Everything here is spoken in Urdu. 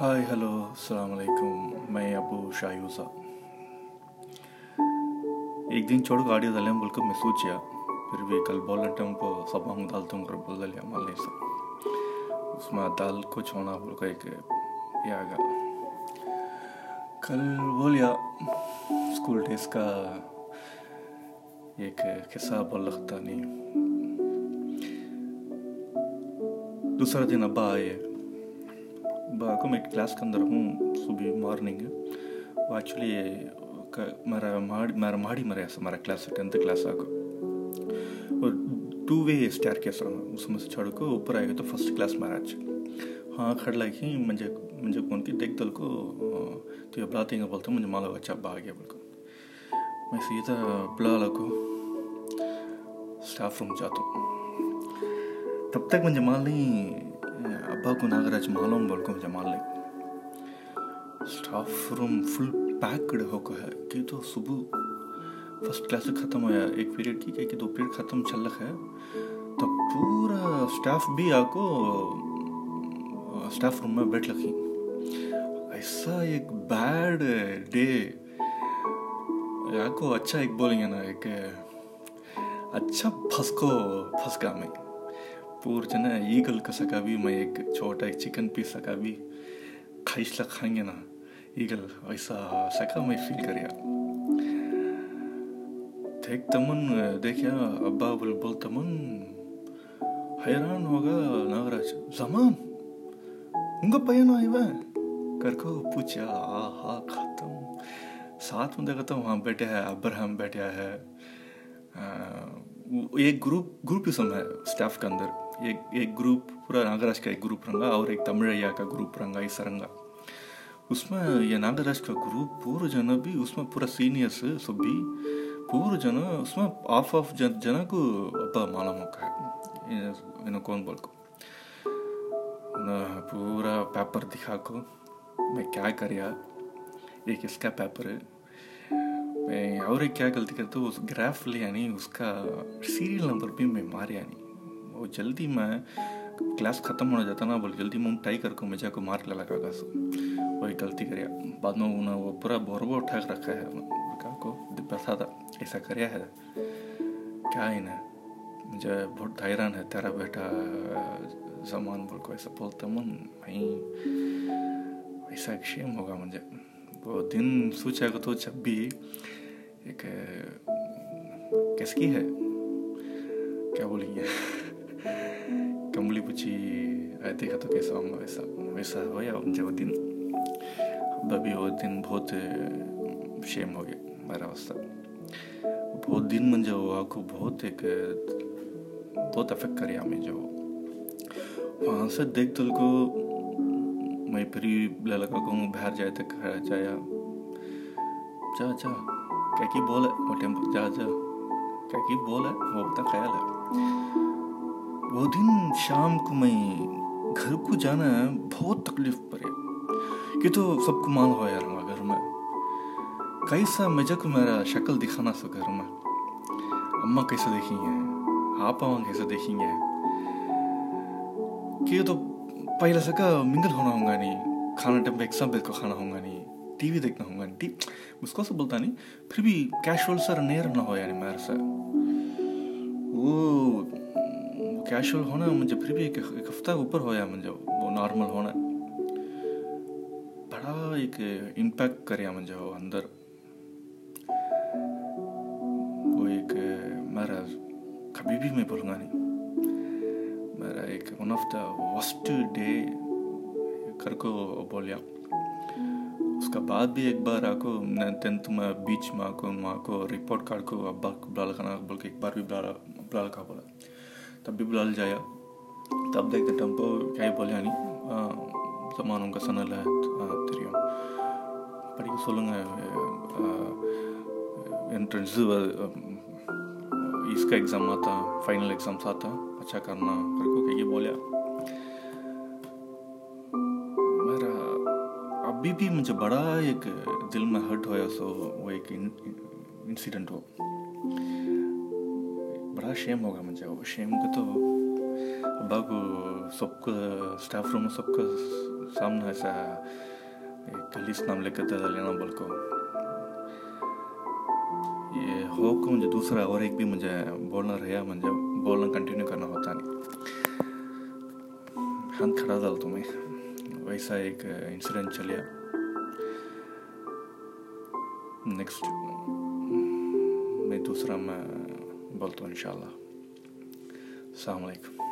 ہائی ہلو السلام علیکم میں ابو شاہی شایوزہ ایک دن చోడు గాడి దళయం బుల్క میں سوچیا پھر بھی کل بول بولا ٹمپ سب ہم دال تم کر بول دلیا مالے سے اس میں دال کو چھوڑنا بول کر ایک یہ آگا کل بولیا سکول ڈیز کا ایک قصہ بول لگتا نہیں دوسرا دن ابا آئے باقی کلاس کے اندر سوبی مارنگ آکچولی میرے میرے مر میرے کلاس ٹنت کلاس ٹو وی اسٹرکس مسک ابر آئی تو فسٹ کلاس میرا ہاں کڑکی مجھے مجھے ان کی دیکھ لو کو مجھے مال آگے سیتا پل کو چپت مجھے مال அப்பாவுக்கும் நாகராஜ் மாலம்பால்க்கும் ஜமாலே اسٹاف روم فل پیکڈ ہو کا ہے کہ تو صبح فسٹ کلاس ختم ہوا ایک پیریڈ کی کہ دو پیریڈ ختم چل رکھا ہے تو پورا اسٹاف بھی آ کو اسٹاف روم میں بیٹھ رکھی ایسا ایک بیڈ ڈے آ کو اچھا ایک بولیں گے نا ایک اچھا پھنس کو پھنس گیا میں پور جنا ایگل کا سکا بھی میں ایک چھوٹا ایک چکن پیس سکا بھی ಪೀಸ್ لگ کھائیں گے نا ایگل ایسا سکا میں فیل کریا دیکھ تمن دیکھیا ابا بول بول تمن حیران ہوگا ناگراج زمان انگا پہنا ہوا کر کو پوچھا آہا ختم ساتھ میں دیکھتا ہوں وہاں بیٹھے ہے ابراہم بیٹھا ہے ایک گروپ گروپ قسم ہے اسٹاف کے اندر ایک ایک گروپ پورا ناگراج کا ایک گروپ رنگا اور ایک تمریا کا گروپ رنگا اس رنگا اس میں یہ ناگراج کا گروپ پورا جنا بھی اس میں پورا سینئرس سبھی پورا جنا اس میں آف آف جن جنا کو ابا مالا موقع کون بول کو پورا پیپر دکھا کو میں کیا کریا ایک اس کا پیپر ہے میں اور کیا غلطی کرتا ہوں اس گراف لے یعنی اس کا سیریل نمبر بھی میں مار یعنی وہ جلدی میں کلاس ختم ہونا جاتا نا، بول جلدی منہ ٹائی کر کو مجھے کو مار لگا لگا بس وہی غلطی کریا بعد میں انہوں وہ پورا بوربو اٹھا کے رکھا ہے۔ کہا کو بسا تھا، ایسا کریا ہے۔ کیا ہی نا۔ مجھے بہت حیران ہے، تیرا بیٹا زمان بول کو ایسا بولتا من بھائی ایسا ایک شیم ہوگا مجھے؟ وہ دن سوچا کہ تو جب بھی ایک، کس کی ہے؟ کیا بولیے آئے تھے تو کیسا ہم ویسا ویسا ہو یا جو دن بھی وہ دن بہت شیم ہو گیا میرا واسطہ بہت دن من جو آپ کو بہت ایک بہت افیکٹ کرے ہمیں جو وہاں سے دیکھ تل کو میں پھر لڑکا کو باہر جائے تک جایا جا جا کیا کی بول ہے وہ ٹیمپو جا جا کیا کی بول ہے وہ اپنا خیال ہے وہ دن شام کو میں گھر کو جانا بہت تکلیف پڑے۔ کہ تو سب کو مان ہو یار گھر میں کیسا مجک میرا شکل دکھانا سو گھر میں۔ اماں کیسے دیکھیں گے؟ آپ اماں کیسے دیکھیں گے؟ کہ تو پہلا سکا منگل ہونا ہوں گا نہیں، کھانا ٹائم پہ ایکسام بیت کو کھانا ہوں گا نہیں، ٹی وی دیکھنا ہوں گا نہیں۔ مسکو سے بولتا نہیں، پھر بھی کیشول سر نہیں رہنا ہو یعنی میرے سر کیشول ہونا ہے مجھے پھر بھی ایک ہفتہ اوپر ہویا ہے مجھے وہ نارمل ہونا ہے بڑا ایک امپیکٹ کریا مجھے وہ اندر وہ ایک میرا کبھی بھی میں بھولوں گا نہیں میرا ایک one of the worst day کر کو بولیا اس کا بعد بھی ایک بار آکو ٹینتھ میں بیچ میں آکو ماں کو رپورٹ کارڈ کو ابا بلال خانہ بول کے ایک بار بھی بلال بلال کا بولا تب بھی بلال جایا تب دیکھ دے ٹمپو کیا بولے زمانوں کا سنل ہے தெரியும் படிக்க சொல்லுங்கள் என்ட்ரன்ஸு اس کا ایگزام آتا فائنل ایگزام آتا اچھا کرنا کر کو کہ یہ بولیا میرا ابھی بھی مجھے بڑا ایک دل میں ہٹ ہوا سو وہ ایک انسیڈنٹ ہو بڑا شیم ہوگا مجھے شیم کا تو ابا کو سب کو اسٹاف روم سب کا سامنا ایسا کلیس نام لے کر لینا بول کو یہ ہو کو مجھے دوسرا اور ایک بھی مجھے بولنا رہا مجھے بولنا کنٹینیو کرنا ہوتا نہیں ہاتھ کھڑا ڈال تو ویسا ایک انسیڈنٹ چلیا نیکسٹ میں دوسرا میں بولتو انشاءاللہ۔ السلام علیکم۔